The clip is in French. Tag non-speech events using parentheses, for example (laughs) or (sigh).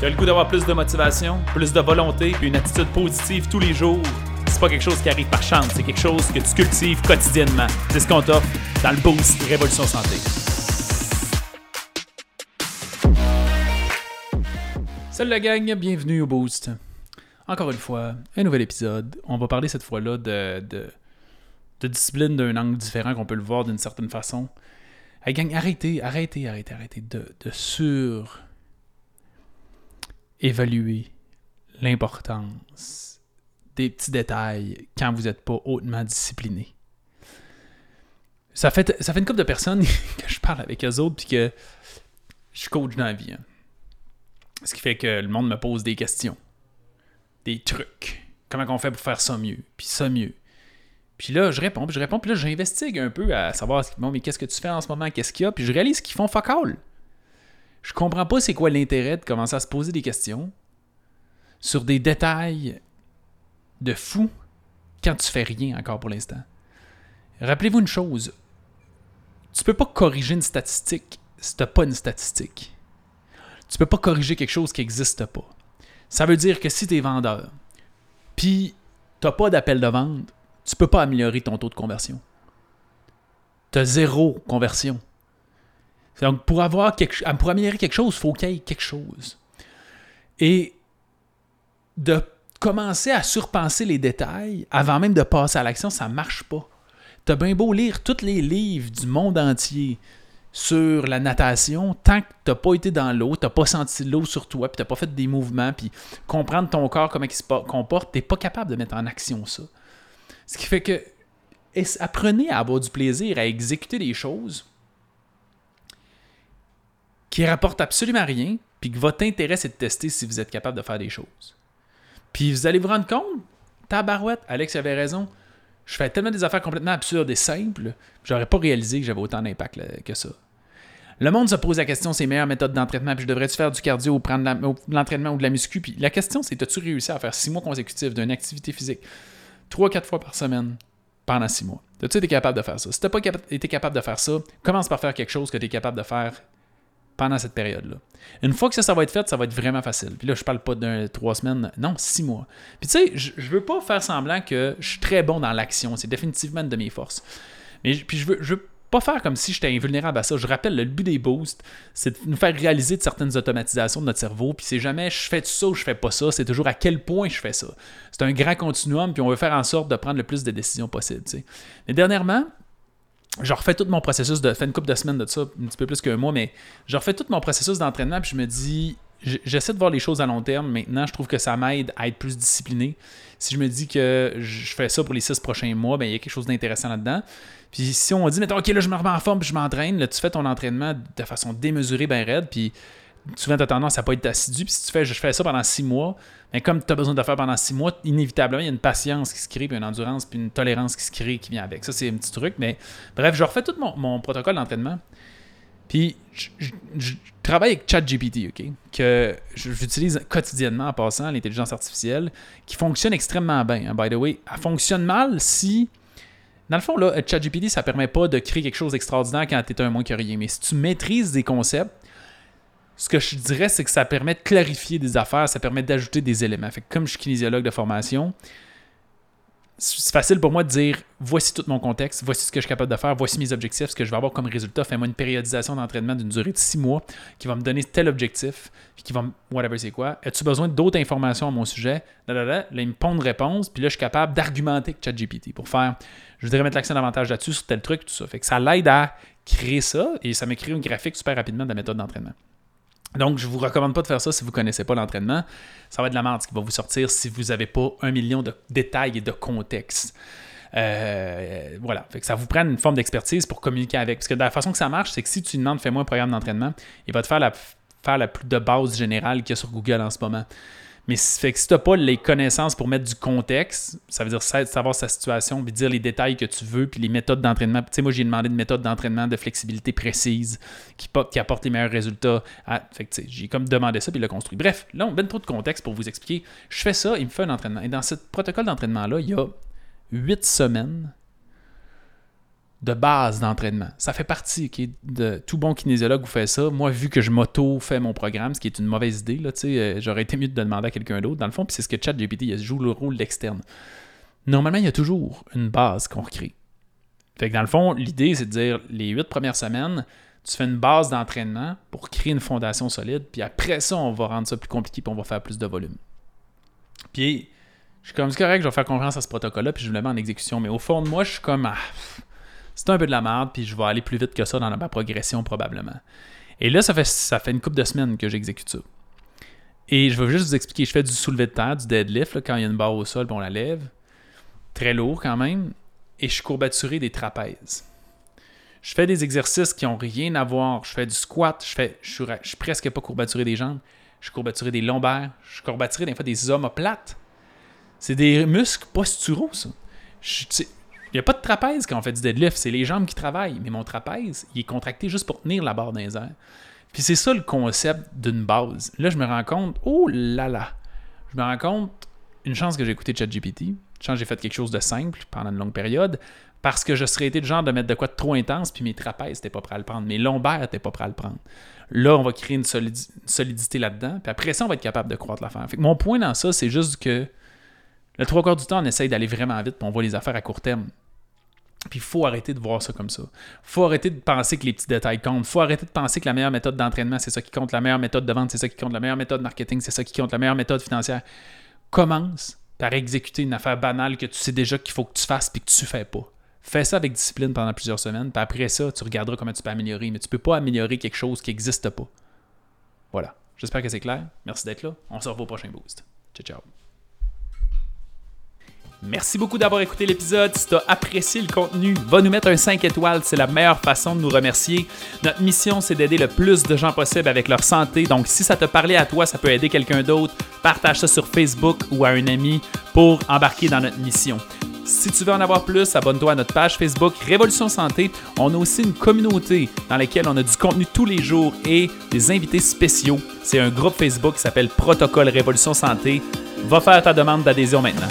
Tu as le goût d'avoir plus de motivation, plus de volonté, puis une attitude positive tous les jours? C'est pas quelque chose qui arrive par chance, c'est quelque chose que tu cultives quotidiennement. C'est ce qu'on t'offre dans le Boost Révolution Santé. Salut la gang, bienvenue au Boost. Encore une fois, un nouvel épisode. On va parler cette fois-là de, de, discipline d'un angle différent qu'on peut le voir d'une certaine façon. Hey gang, arrêtez, arrêtez, arrêtez, arrêtez de, de sur évaluer l'importance des petits détails quand vous n'êtes pas hautement discipliné. Ça fait, ça une couple de personnes (laughs) que je parle avec eux autres puis que je coach dans la vie. hein. Ce qui fait que le monde me pose des questions, des trucs. Comment on fait pour faire ça mieux, puis ça mieux? Puis là, je réponds, puis je réponds, puis là, j'investigue un peu à savoir, bon, mais qu'est-ce que tu fais en ce moment, qu'est-ce qu'il y a, puis je réalise qu'ils font fuck all. Je comprends pas c'est quoi l'intérêt de commencer à se poser des questions sur des détails de fou quand tu fais rien encore pour l'instant. Rappelez-vous une chose, tu peux pas corriger une statistique si t'as pas une statistique. Tu peux pas corriger quelque chose qui n'existe pas. Ça veut dire que si tu es vendeur, puis t'as pas d'appel de vente, tu peux pas améliorer ton taux de conversion. Tu as zéro conversion. Donc, pour, avoir quelque, améliorer quelque chose, il faut qu'il y ait quelque chose. Et de commencer à surpenser les détails avant même de passer à l'action, ça marche pas. Tu as bien beau lire tous les livres du monde entier sur la natation, tant que tu n'as pas été dans l'eau, tu n'as pas senti l'eau sur toi, puis tu n'as pas fait des mouvements, puis comprendre ton corps, comment il se comporte, tu n'es pas capable de mettre en action ça. Ce qui fait que apprenez à avoir du plaisir à exécuter des choses qui rapportent absolument rien, puis que votre intérêt c'est de tester si vous êtes capable de faire des choses. Puis vous allez vous rendre compte, tabarouette, Alex avait raison, je fais tellement des affaires complètement absurdes et simples, j'aurais pas réalisé que j'avais autant d'impact là- que ça. Le monde se pose la question, c'est meilleures méthodes d'entraînement, puis je devrais-tu faire du cardio ou prendre de l'entraînement ou de la muscu? Puis la question, c'est as-tu réussi à faire six mois consécutifs d'une activité physique, trois, quatre fois par semaine, pendant six mois? As-tu été capable de faire ça? Si t'as pas été capable de faire ça, commence par faire quelque chose que tu es capable de faire pendant cette période-là. Une fois que ça, ça va être fait, ça va être vraiment facile. Puis là, je parle pas d'un trois semaines, non, six mois. Puis tu sais, je, je veux pas faire semblant que je suis très bon dans l'action. C'est définitivement une de mes forces. Mais puis je veux, je veux pas faire comme si j'étais invulnérable à ça. Je rappelle, le but des boosts, c'est de nous faire réaliser de certaines automatisations de notre cerveau. Puis c'est jamais je fais ça ou je fais pas ça. C'est toujours à quel point je fais ça. C'est un grand continuum. Puis on veut faire en sorte de prendre le plus de décisions possible. tu sais. Mais dernièrement, je refais tout mon processus de. fait une couple de semaines de ça, un petit peu plus qu'un mois, mais je refais tout mon processus d'entraînement, puis je me dis. J'essaie de voir les choses à long terme. Maintenant, je trouve que ça m'aide à être plus discipliné. Si je me dis que je fais ça pour les six prochains mois, ben, il y a quelque chose d'intéressant là-dedans. Puis si on dit, mettons, OK, là, je me remets en forme, puis je m'entraîne, là, tu fais ton entraînement de façon démesurée, ben raide, puis souvent, tu as tendance à pas être assidu. Puis si tu fais, je fais ça pendant six mois, mais comme tu as besoin de le faire pendant six mois, inévitablement, il y a une patience qui se crée, puis une endurance, puis une tolérance qui se crée, qui vient avec. Ça, c'est un petit truc. Mais bref, je refais tout mon, mon protocole d'entraînement. Puis je, travaille avec ChatGPT, OK? Que j'utilise quotidiennement en passant l'intelligence artificielle, qui fonctionne extrêmement bien. hein, by the way, elle fonctionne mal si. Dans le fond, là, ChatGPT, ça permet pas de créer quelque chose d'extraordinaire quand tu es un moins que rien. Mais si tu maîtrises des concepts, ce que je dirais, c'est que ça permet de clarifier des affaires, ça permet d'ajouter des éléments. Fait que comme je suis kinésiologue de formation, c'est facile pour moi de dire voici tout mon contexte, voici ce que je suis capable de faire, voici mes objectifs, ce que je vais avoir comme résultat. Fais-moi une périodisation d'entraînement d'une durée de six mois qui va me donner tel objectif, qui va me. whatever c'est quoi. As-tu besoin d'autres informations à mon sujet? Là, là, là, là, il me pond une réponse, puis là, je suis capable d'argumenter avec ChatGPT pour faire. Je voudrais mettre l'accent davantage là-dessus, sur tel truc, tout ça. Fait que ça l'aide à créer ça, et ça m'écrit un graphique super rapidement de la méthode d'entraînement. Donc, je vous recommande pas de faire ça si vous connaissez pas l'entraînement. Ça va être de la merde qui va vous sortir si vous n'avez pas un million de détails et de contexte. Euh, voilà. Fait que ça vous prend une forme d'expertise pour communiquer avec. Parce que la façon que ça marche, c'est que si tu demandes fais-moi un programme d'entraînement, il va te faire la, faire la plus de base générale qu'il y a sur Google en ce moment. Mais si- tu n'as pas les connaissances pour mettre du contexte, ça veut dire sa- savoir sa situation, puis dire les détails que tu veux, puis les méthodes d'entraînement. Tu sais, moi, j'ai demandé une méthode d'entraînement de flexibilité précise qui, po- qui apporte les meilleurs résultats. fait que, j'ai comme demandé ça, puis il l'a construit. Bref, là, on donne trop de contexte pour vous expliquer. Je fais ça, il me fait un entraînement. Et dans ce protocole d'entraînement-là, il y a huit semaines de base d'entraînement. Ça fait partie de tout bon kinésiologue vous fait ça. Moi, vu que je m'auto-fais mon programme, ce qui est une mauvaise idée, là, euh, j'aurais été mieux de demander à quelqu'un d'autre, dans le fond, puis c'est ce que ChatGPT il joue le rôle d'externe. Normalement, il y a toujours une base qu'on recrée. Fait que dans le fond, l'idée, c'est de dire les huit premières semaines, tu fais une base d'entraînement pour créer une fondation solide, puis après ça, on va rendre ça plus compliqué, puis on va faire plus de volume. Puis, je suis comme, c'est correct, je vais faire confiance à ce protocole-là, puis je le mets en exécution. Mais au fond de moi, je suis comme, ah, c'est un peu de la merde, puis je vais aller plus vite que ça dans ma progression probablement. Et là, ça fait, ça fait une couple de semaines que j'exécute ça. Et je vais juste vous expliquer, je fais du soulevé de terre, du deadlift, quand il y a une barre au sol, on la lève. Très lourd quand même. Et je suis courbaturé des trapèzes. Je fais des exercices qui n'ont rien à voir. Je fais du squat, je, fais, je, suis, presque pas courbaturé des jambes. Je suis courbaturé des lombaires. Je suis courbaturé des fois des omoplates. C'est des muscles posturaux, ça. Il n'y a pas de trapèze quand on fait du deadlift, c'est les jambes qui travaillent. Mais mon trapèze, il est contracté juste pour tenir la barre dans les airs. Puis c'est ça le concept d'une base. Là, je me rends compte, oh là là, je me rends compte, une chance que j'ai écouté ChatGPT, une chance que j'ai fait quelque chose de simple pendant une longue période, parce que je serais été le genre de mettre de quoi de trop intense, puis mes trapèzes n'étaient pas prêts à le prendre, mes lombaires n'étaient pas prêts à le prendre. Là, on va créer une, solidité là-dedans, puis après ça, on va être capable de croître l'affaire. Mon point dans ça, c'est juste que le trois quarts du temps, on essaye d'aller vraiment vite, puis on voit les affaires à court terme. Puis il faut arrêter de voir ça comme ça. Faut arrêter de penser que les petits détails comptent. Faut arrêter de penser que la meilleure méthode d'entraînement, c'est ça qui compte. La meilleure méthode de vente, c'est ça qui compte. La meilleure méthode de marketing, c'est ça qui compte. La meilleure méthode financière. Commence par exécuter une affaire banale que tu sais déjà qu'il faut que tu fasses puis que tu ne fais pas. Fais ça avec discipline pendant plusieurs semaines, puis après ça, tu regarderas comment tu peux améliorer. Mais tu ne peux pas améliorer quelque chose qui n'existe pas. Voilà. J'espère que c'est clair. Merci d'être là. On se revoit au prochain boost. Ciao, ciao. Merci beaucoup d'avoir écouté l'épisode. Si tu as apprécié le contenu, va nous mettre un 5 étoiles. C'est la meilleure façon de nous remercier. Notre mission, c'est d'aider le plus de gens possible avec leur santé. Donc, si ça te parlait à toi, ça peut aider quelqu'un d'autre. Partage ça sur Facebook ou à un ami pour embarquer dans notre mission. Si tu veux en avoir plus, abonne-toi à notre page Facebook Révolution Santé. On a aussi une communauté dans laquelle on a du contenu tous les jours et des invités spéciaux. C'est un groupe Facebook qui s'appelle Protocole Révolution Santé. Va faire ta demande d'adhésion maintenant.